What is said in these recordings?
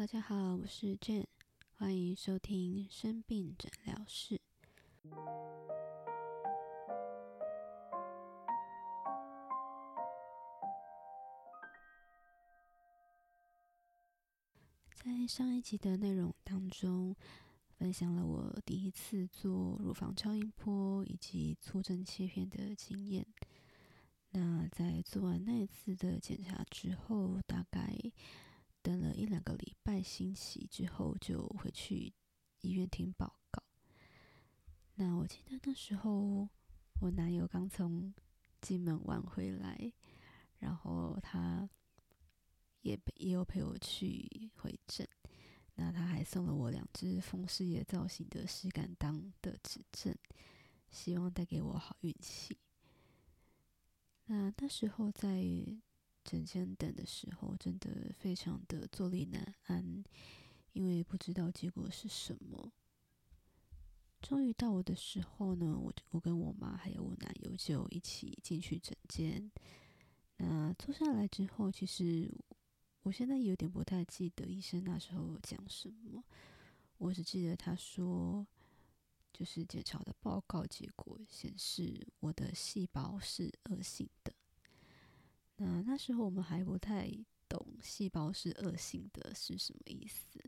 大家好，我是 Jane，欢迎收听生病诊疗室。在上一集的内容当中，分享了我第一次做乳房超音波以及促针切片的经验。那在做完那一次的检查之后，大概等了一两个礼拜星期之后，就回去医院听报告。那我记得那时候我男友刚从金门玩回来，然后他也也有陪我去回诊。那他还送了我两只风狮爷造型的石敢当的指针，希望带给我好运气。那那时候在诊间等的时候，真的非常的坐立难安，因为不知道结果是什么。终于到我的时候呢，我我跟我妈还有我男友就一起进去诊间。那坐下来之后，其实我现在有点不太记得医生那时候讲什么，我只记得他说。就是检查的报告结果显示，我的细胞是恶性。那那时候我们还不太懂细胞是恶性的是什么意思。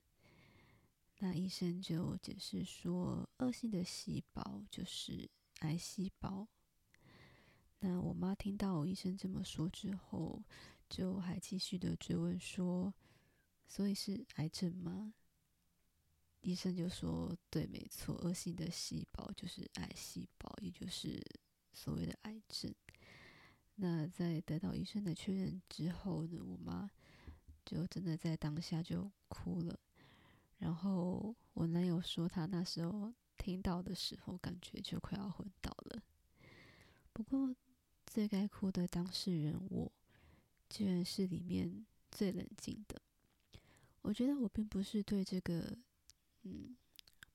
那医生就解释说，恶性的细胞就是癌细胞。那我妈听到医生这么说之后，就还继续的追问说：“所以是癌症吗？”医生就说：“对，没错，恶性的细胞就是癌细胞，也就是所谓的癌症。”那在得到医生的确认之后呢，我妈就真的在当下就哭了。然后我男友说，他那时候听到的时候，感觉就快要昏倒了。不过最该哭的当事人，我居然是里面最冷静的。我觉得我并不是对这个。嗯，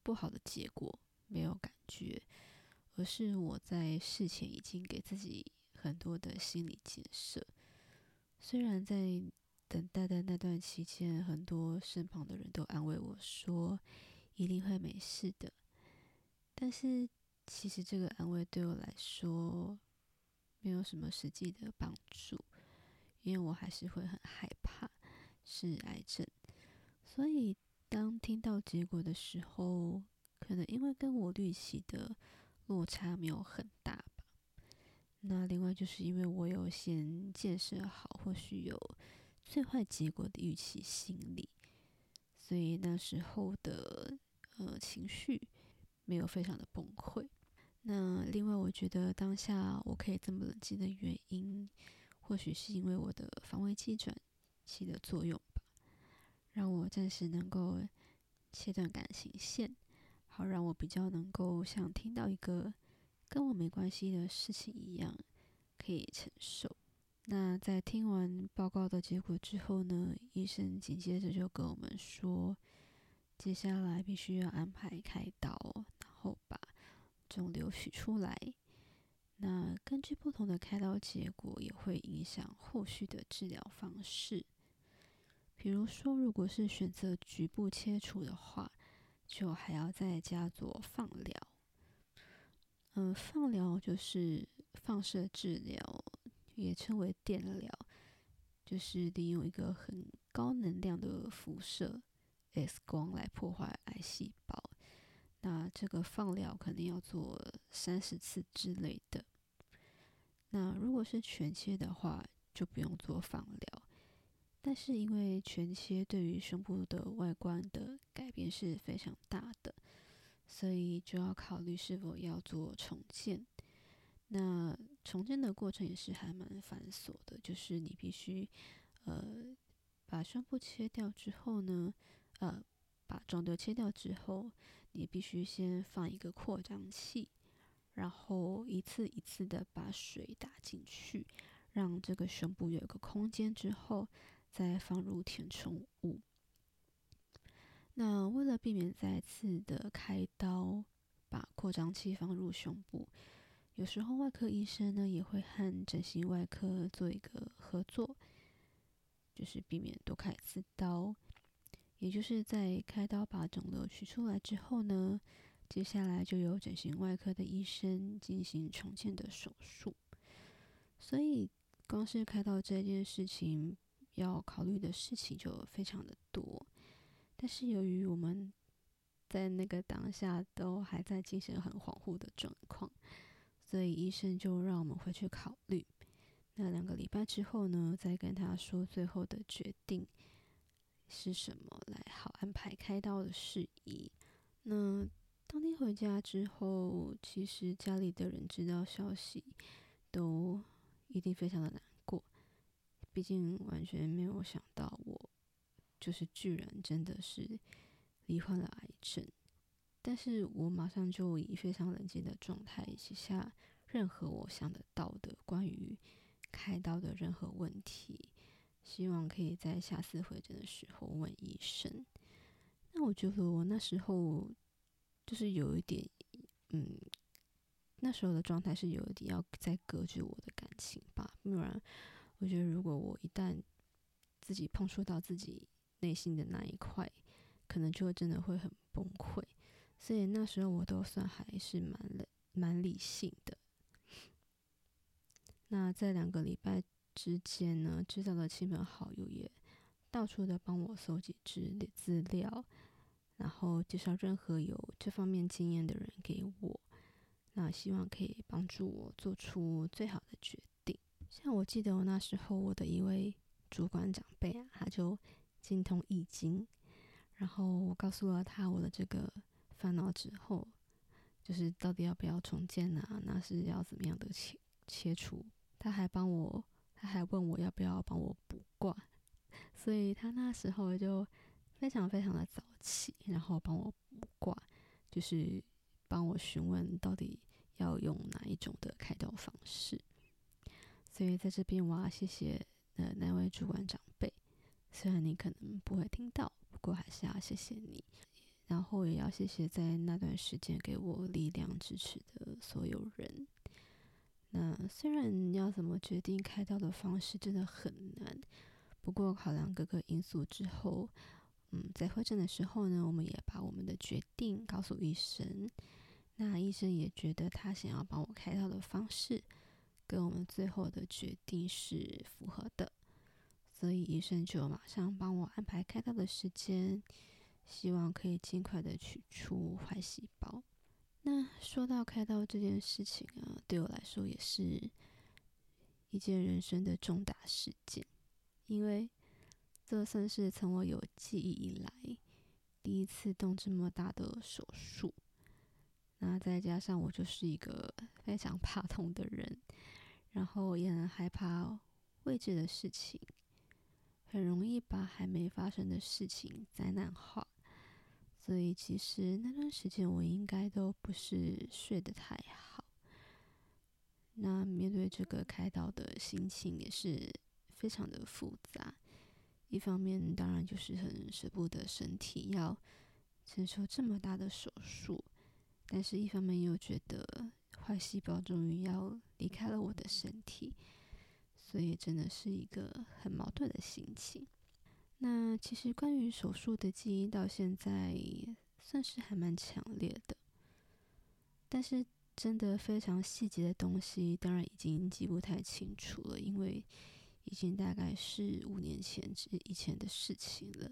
不好的结果没有感觉，而是我在事前已经给自己很多的心理建设。虽然在等待的那段期间，很多身旁的人都安慰我说一定会没事的，但是其实这个安慰对我来说没有什么实际的帮助，因为我还是会很害怕是癌症，所以。当听到结果的时候，可能因为跟我预期的落差没有很大。那另外就是因为我有先建设好或许有最坏结果的预期心理，所以那时候的呃情绪没有非常的崩溃。那另外我觉得当下我可以这么冷静的原因，或许是因为我的防卫机转起的作用吧。让我暂时能够切断感情线，好让我比较能够像听到一个跟我没关系的事情一样可以承受。那在听完报告的结果之后呢，医生紧接着就跟我们说，接下来必须要安排开刀，然后把肿瘤取出来。那根据不同的开刀结果，也会影响后续的治疗方式。比如说，如果是选择局部切除的话，就还要再加做放疗。嗯，放疗就是放射治疗，也称为电疗，就是利用一个很高能量的辐射 X 光来破坏癌细胞。那这个放疗肯定要做三十次之类的。那如果是全切的话，就不用做放疗。但是因为全切对于胸部的外观的改变是非常大的，所以就要考虑是否要做重建。那重建的过程也是还蛮繁琐的，就是你必须呃把胸部切掉之后呢，呃把肿瘤切掉之后，你必须先放一个扩张器，然后一次一次的把水打进去，让这个胸部有一个空间之后。再放入填充物。那为了避免再次的开刀，把扩张器放入胸部，有时候外科医生呢也会和整形外科做一个合作，就是避免多开一次刀。也就是在开刀把肿瘤取出来之后呢，接下来就由整形外科的医生进行重建的手术。所以，光是开刀这件事情，要考虑的事情就非常的多。但是，由于我们在那个当下都还在精神很恍惚的状况，所以医生就让我们回去考虑。那两个礼拜之后呢，再跟他说最后的决定是什么，来好安排开刀的事宜。那当天回家之后，其实家里的人知道消息，都一定非常的难过。毕竟完全没有想到，就是居然真的是。罹患了癌症，但是我马上就以非常冷静的状态写下任何我想得到的关于开刀的任何问题，希望可以在下次回诊的时候问医生。那我觉得我那时候就是有一点，嗯，那时候的状态是有一点要再隔绝我的感情吧，不然我觉得如果我一旦自己碰触到自己内心的那一块。可能就真的会很崩溃，所以那时候我都算还是蛮理蛮理性的。那在两个礼拜之间呢，知道的亲朋好友也到处的帮我搜集资资料，然后介绍任何有这方面经验的人给我，那希望可以帮助我做出最好的决定。像我记得我那时候我的一位主管长辈啊，他就精通易经。然后我告诉了他我的这个烦恼之后，就是到底要不要重建啊？那是要怎么样的切切除？他还帮我，他还问我要不要帮我卜卦，所以他那时候就非常非常的早起，然后帮我卜卦，就是帮我询问到底要用哪一种的开刀方式。所以在这边我要谢谢呃那位主管长辈，虽然你可能不会听到。不过还是要谢谢你，然后也要谢谢在那段时间给我力量支持的所有人。那虽然要怎么决定开刀的方式真的很难，不过考量各个因素之后，嗯，在会诊的时候呢，我们也把我们的决定告诉医生。那医生也觉得他想要帮我开刀的方式，跟我们最后的决定是符合的。所以医生就马上帮我安排开刀的时间，希望可以尽快的取出坏细胞。那说到开刀这件事情啊，对我来说也是一件人生的重大事件，因为这算是从我有记忆以来第一次动这么大的手术。那再加上我就是一个非常怕痛的人，然后也很害怕未知的事情。很容易把还没发生的事情灾难化，所以其实那段时间我应该都不是睡得太好。那面对这个开刀的心情也是非常的复杂，一方面当然就是很舍不得身体要承受这么大的手术，但是一方面又觉得坏细胞终于要离开了我的身体。所以真的是一个很矛盾的心情。那其实关于手术的记忆到现在算是还蛮强烈的，但是真的非常细节的东西，当然已经记不太清楚了，因为已经大概是五年前之以前的事情了。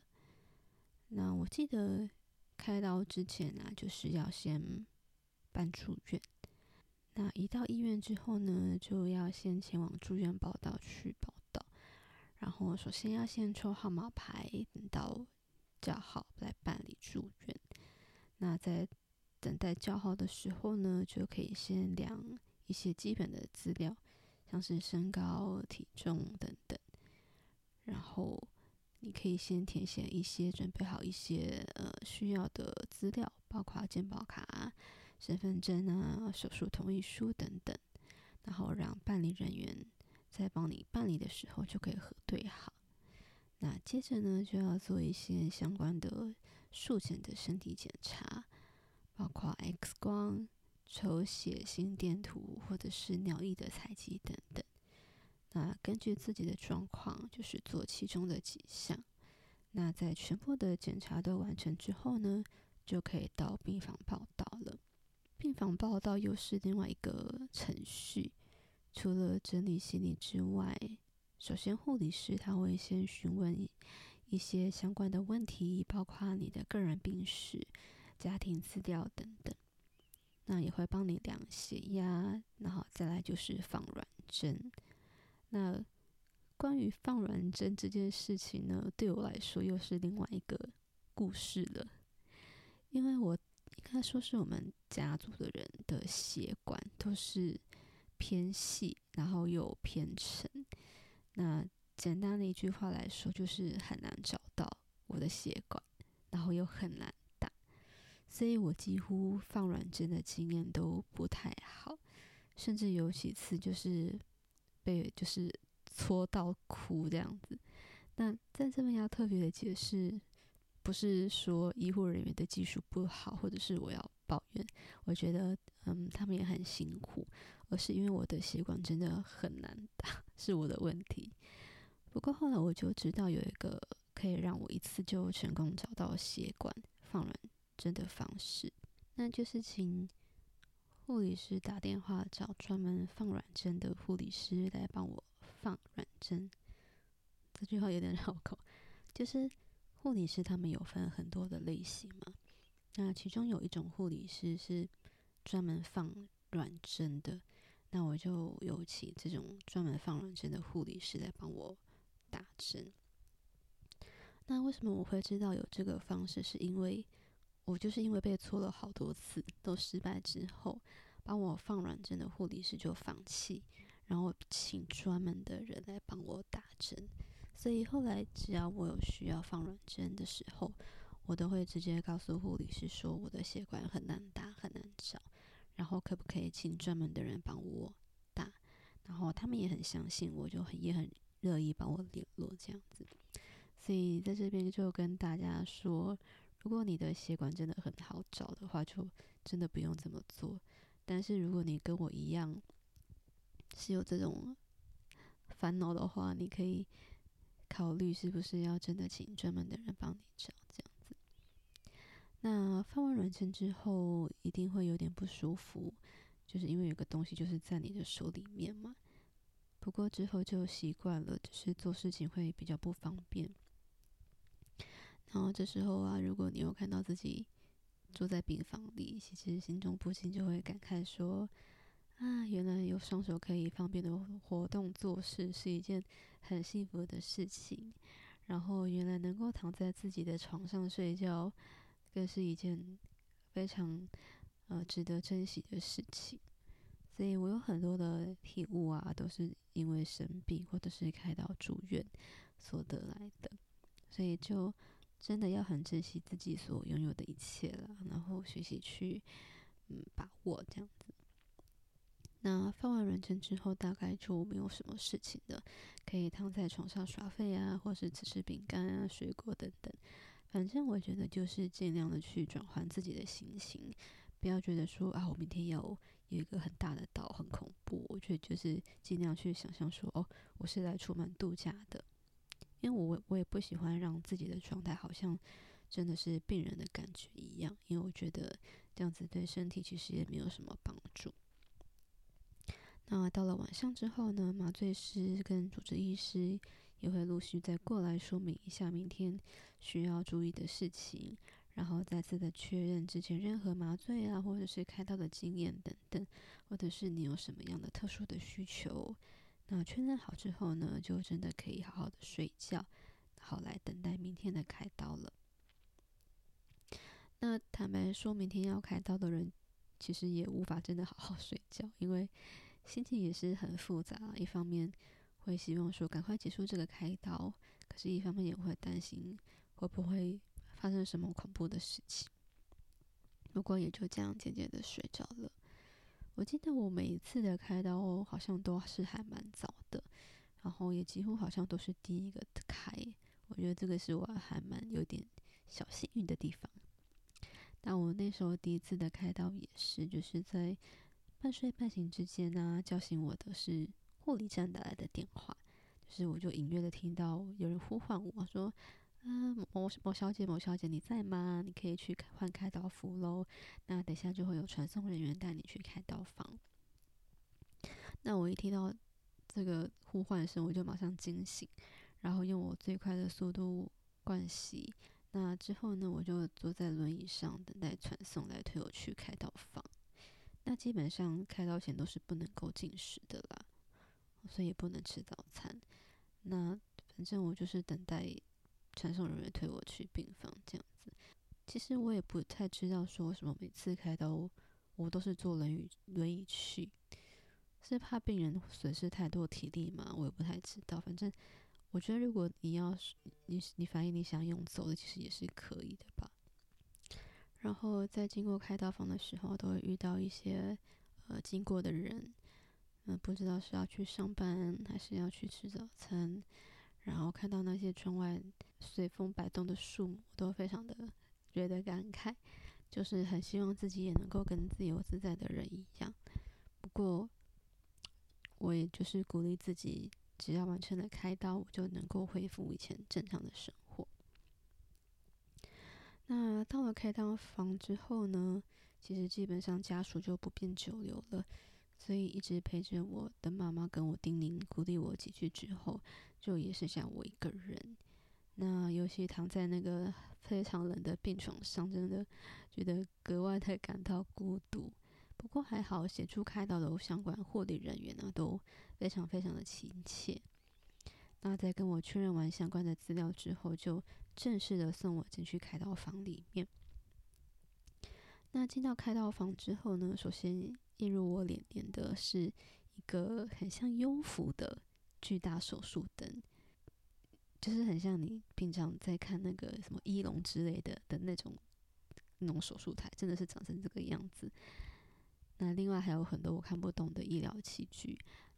那我记得开刀之前呢，就是要先办住院。那一到医院之后呢，就要先前往住院报到去报到，然后首先要先抽号码牌，等到叫号来办理住院。那在等待叫号的时候呢，就可以先量一些基本的资料，像是身高、体重等等。然后你可以先填写一些，准备好一些呃需要的资料，包括健保卡。身份证啊，手术同意书等等，然后让办理人员在帮你办理的时候就可以核对好。那接着呢，就要做一些相关的术前的身体检查，包括 X 光、抽血、心电图或者是尿液的采集等等。那根据自己的状况，就是做其中的几项。那在全部的检查都完成之后呢，就可以到病房报到了。病房报到又是另外一个程序，除了整理行李之外，首先护理师他会先询问一些相关的问题，包括你的个人病史、家庭资料等等。那也会帮你量血压，然后再来就是放软针。那关于放软针这件事情呢，对我来说又是另外一个故事了，因为我应该说是我们家族的人的血管都是偏细，然后又偏沉。那简单的一句话来说，就是很难找到我的血管，然后又很难打。所以我几乎放软针的经验都不太好，甚至有几次就是被就是戳到哭这样子。那在这边要特别的解释，不是说医护人员的技术不好，或者是我要抱怨，我觉得嗯他们也很辛苦，而是因为我的血管真的很难打，是我的问题。不过后来我就知道有一个可以让我一次就成功找到血管放软针的方式，那就是请护理师打电话找专门放软针的护理师来帮我放软针。这句话有点绕口，就是护理师他们有分很多的类型嘛，那其中有一种护理师是专门放软针的，那我就有请这种专门放软针的护理师来帮我打针。那为什么我会知道有这个方式？是因为我就是因为被搓了好多次都失败之后，帮我放软针的护理师就放弃，然后请专门的人来帮我打针。所以后来只要我有需要放软针的时候，我都会直接告诉护理师说我的血管很难打，很难找，然后可不可以请专门的人帮我打？然后他们也很相信我，就很也很乐意帮我联络这样子。所以在这边就跟大家说。如果你的血管真的很好找的话，就真的不用这么做。但是如果你跟我一样是有这种烦恼的话，你可以考虑是不是要真的请专门的人帮你找这样子。那放完软件之后，一定会有点不舒服，就是因为有个东西就是在你的手里面嘛。不过之后就习惯了，只是做事情会比较不方便。然后这时候啊，如果你有看到自己坐在病房里，其实心中不禁就会感慨说：“啊，原来有双手可以方便的活动做事是一件很幸福的事情。然后原来能够躺在自己的床上睡觉，更是一件非常呃值得珍惜的事情。所以我有很多的体悟啊，都是因为生病或者是开刀住院所得来的，所以就。”真的要很珍惜自己所拥有的一切了，然后学习去嗯把握这样。那放完软针之后，大概就没有什么事情的，可以躺在床上耍废啊，或是吃吃饼干啊、水果等等。反正我觉得就是尽量的去转换自己的心情，不要觉得说啊，我明天要有一个很大的刀，很恐怖。我觉得就是尽量去想象说，哦，我是来出门度假的。因为我我也不喜欢让自己的状态好像真的是病人的感觉一样，因为我觉得这样子对身体其实也没有什么帮助。那到了晚上之后呢，麻醉师跟主治医师也会陆续再过来说明一下明天需要注意的事情，然后再次的确认之前任何麻醉啊或者是开刀的经验等等，或者是你有什么样的特殊的需求。那确认好之后呢，就真的可以好好的睡觉，好来等待明天的开刀了。那坦白说，明天要开刀的人，其实也无法真的好好睡觉，因为心情也是很复杂。一方面会希望说赶快结束这个开刀，可是一方面也会担心会不会发生什么恐怖的事情。不过也就这样渐渐的睡着了。我记得我每一次的开刀好像都是还蛮早的，然后也几乎好像都是第一个开。我觉得这个是我还蛮有点小幸运的地方。那我那时候第一次的开刀也是，就是在半睡半醒之间呢，叫醒我的是护理站打来的电话，就是我就隐约的听到有人呼唤我说：“嗯，某某小姐，某小姐，你在吗？你可以去换开刀服喽。那等下就会有传送人员带你去开刀房。那我一听到这个呼唤声，我就马上惊醒，然后用我最快的速度盥洗。那之后呢，我就坐在轮椅上等待传送来推我去开刀房。那基本上开刀前都是不能够进食的啦，所以也不能吃早餐。那反正我就是等待传送人员推我去病房这样子。其实我也不太知道说什么，每次开刀我都是坐轮椅轮椅去。是怕病人损失太多体力吗？我也不太知道。反正我觉得，如果你要你你反映你想用走的，其实也是可以的吧。然后在经过开刀房的时候，都会遇到一些呃经过的人，嗯、不知道是要去上班还是要去吃早餐。然后看到那些窗外随风摆动的树木，都非常的觉得感慨，就是很希望自己也能够跟自由自在的人一样。不过。我也就是鼓励自己，只要完成了开刀，我就能够恢复以前正常的生活。那到了开刀房之后呢，其实基本上家属就不便久留了，所以一直陪着我的妈妈跟我叮咛鼓励我几句之后，就也剩下我一个人。那尤其躺在那个 非常冷的病床上，真的觉得格外的感到孤独。不过还好，协助开刀的相关护理人员呢，都非常非常的亲切。那在跟我确认完相关的资料之后，就正式的送我进去开刀房里面。那进到开刀房之后呢，首先映入我眼帘的是一个很像幽浮的巨大手术灯，就是很像你平常在看那个什么医龙之类的的那种那种手术台，真的是长成这个样子。那另外还有很多我看不懂的医疗器具，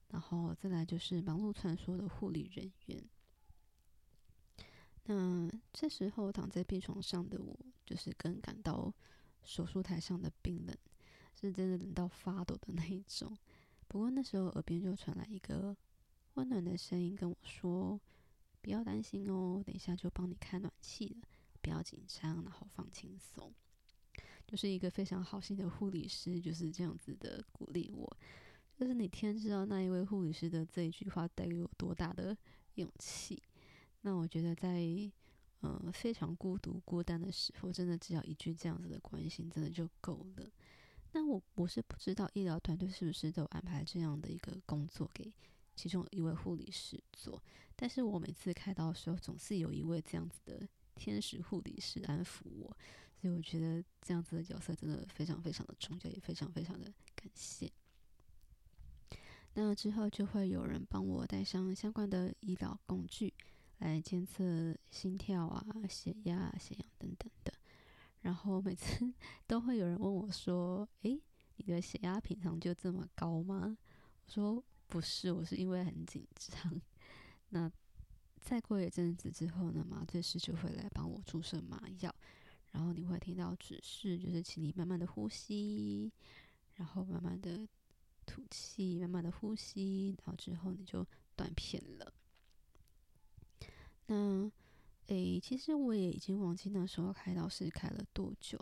然后再来就是忙碌穿梭的护理人员。那这时候躺在病床上的我，就是更感到手术台上的冰冷，是真的冷到发抖的那一种。不过那时候耳边就传来一个温暖的声音跟我说：“不要担心哦，等一下就帮你开暖气了，不要紧张，然后放轻松。”就是一个非常好心的护理师，就是这样子的鼓励我。就是你天知道那一位护理师的这一句话带给我多大的勇气。那我觉得在呃非常孤独孤单的时候，真的只要一句这样子的关心，真的就够了。那我我是不知道医疗团队是不是都安排这样的一个工作给其中一位护理师做，但是我每次开刀的时候，总是有一位这样子的天使护理师安抚我。所以我觉得这样子的角色真的非常非常的重要，也非常非常的感谢。那之后就会有人帮我带上相关的医疗工具来监测心跳啊、血压、啊血氧等等的。然后每次 都会有人问我说：“诶，你的血压平常就这么高吗？”我说：“不是，我是因为很紧张。”那再过一阵子之后呢，麻醉师就会来帮我注射麻药。然后你会听到指示，就是请你慢慢的呼吸，然后慢慢的吐气，慢慢的呼吸，然后之后你就断片了。那，诶，其实我也已经忘记那时候开刀是开了多久，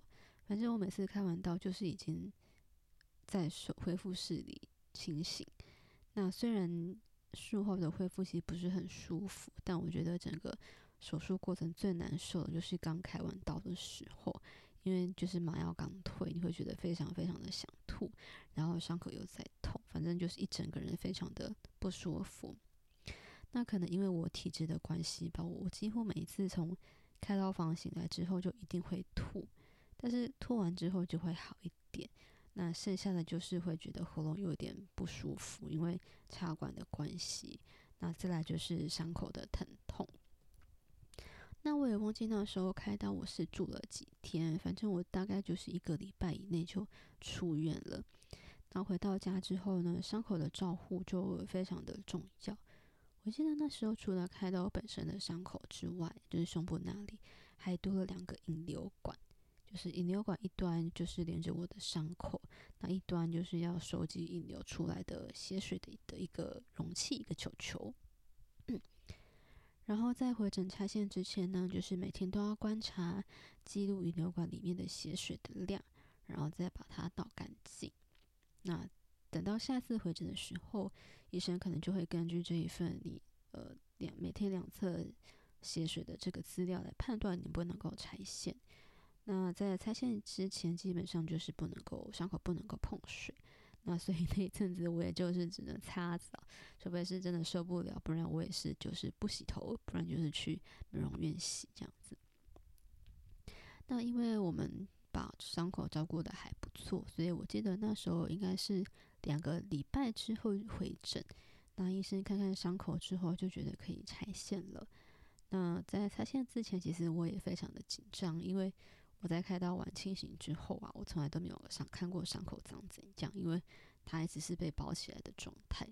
反正我每次开完刀就是已经在手恢复室里清醒。那虽然术后的恢复期不是很舒服，但我觉得整个。手术过程最难受的就是刚开完刀的时候，因为就是麻药刚退，你会觉得非常非常的想吐，然后伤口又在痛，反正就是一整个人非常的不舒服。那可能因为我体质的关系吧，我几乎每一次从开刀房醒来之后就一定会吐，但是吐完之后就会好一点。那剩下的就是会觉得喉咙有点不舒服，因为插管的关系。那再来就是伤口的疼痛。那我也忘记那时候开刀我是住了几天，反正我大概就是一个礼拜以内就出院了。然后回到家之后呢，伤口的照护就非常的重要。我记得那时候除了开刀本身的伤口之外，就是胸部那里还多了两个引流管，就是引流管一端就是连着我的伤口，那一端就是要收集引流出来的血水的的一个容器，一个球球。然后在回诊拆线之前呢，就是每天都要观察、记录引流管里面的血水的量，然后再把它倒干净。那等到下次回诊的时候，医生可能就会根据这一份你呃两每天两侧血水的这个资料来判断能不能够拆线。那在拆线之前，基本上就是不能够伤口不能够碰水。那所以那一阵子我也就是只能擦澡，除非是真的受不了，不然我也是就是不洗头，不然就是去美容院洗这样子。那因为我们把伤口照顾得还不错，所以我记得那时候应该是两个礼拜之后回诊，那医生看看伤口之后就觉得可以拆线了。那在拆线之前，其实我也非常的紧张，因为。我在开刀完清醒之后啊，我从来都没有想看过伤口长怎样，因为它一直是被包起来的状态。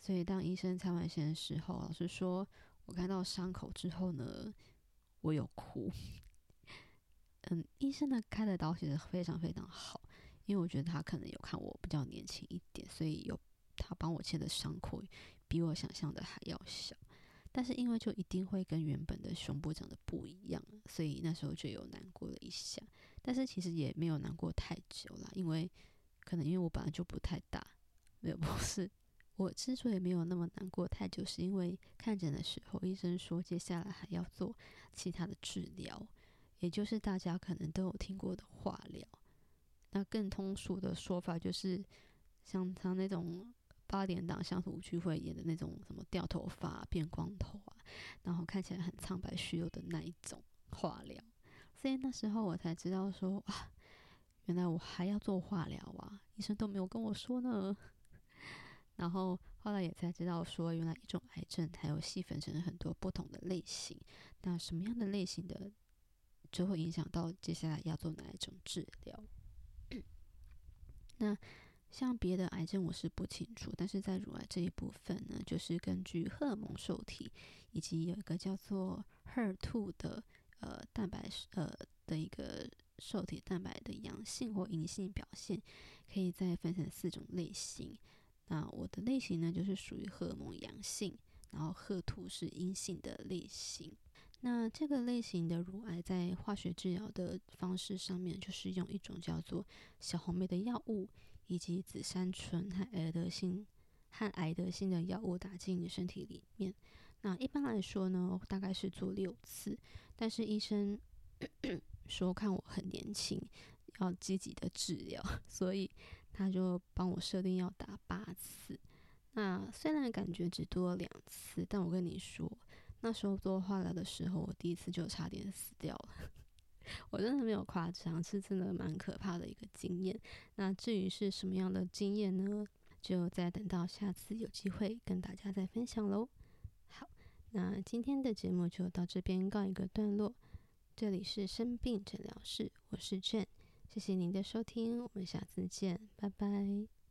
所以当医生拆完线的时候，老实说，我看到伤口之后呢，我有哭。嗯，医生呢开的刀其实非常非常好，因为我觉得他可能有看我比较年轻一点，所以有他帮我切的伤口比我想象的还要小。但是因为就一定会跟原本的胸部长得不一样，所以那时候就有难过了一下。但是其实也没有难过太久啦，因为可能因为我本来就不太大，没有，不是。我之所以没有那么难过太久，是因为看诊的时候医生说接下来还要做其他的治疗，也就是大家可能都有听过的化疗。那更通俗的说法就是像他那种。八点档乡土剧会演的那种什么掉头发、变光头啊，然后看起来很苍白虚弱的那一种化疗，所以那时候我才知道说啊，原来我还要做化疗啊，医生都没有跟我说呢。然后后来也才知道说，原来一种癌症还有细分成很多不同的类型，那什么样的类型的就会影响到接下来要做哪一种治疗。那。像别的癌症我是不清楚，但是在乳癌这一部分呢，就是根据荷尔蒙受体以及有一个叫做 HER2 的呃蛋白呃的一个受体蛋白的阳性或阴性表现，可以再分成四种类型。那我的类型呢，就是属于荷尔蒙阳性，然后 HER2 是阴性的类型。那这个类型的乳癌在化学治疗的方式上面，就是用一种叫做小红莓的药物。以及紫杉醇和癌德性和癌德性的药物打进你身体里面。那一般来说呢，大概是做六次。但是医生 说看我很年轻，要积极的治疗，所以他就帮我设定要打八次。那虽然感觉只多了两次，但我跟你说，那时候做化疗的时候，我第一次就差点死掉了。我真的没有夸张，是真的蛮可怕的一个经验。那至于是什么样的经验呢？就再等到下次有机会跟大家再分享喽。好，那今天的节目就到这边告一个段落。这里是生病诊疗室，我是 Jane，谢谢您的收听，我们下次见，拜拜。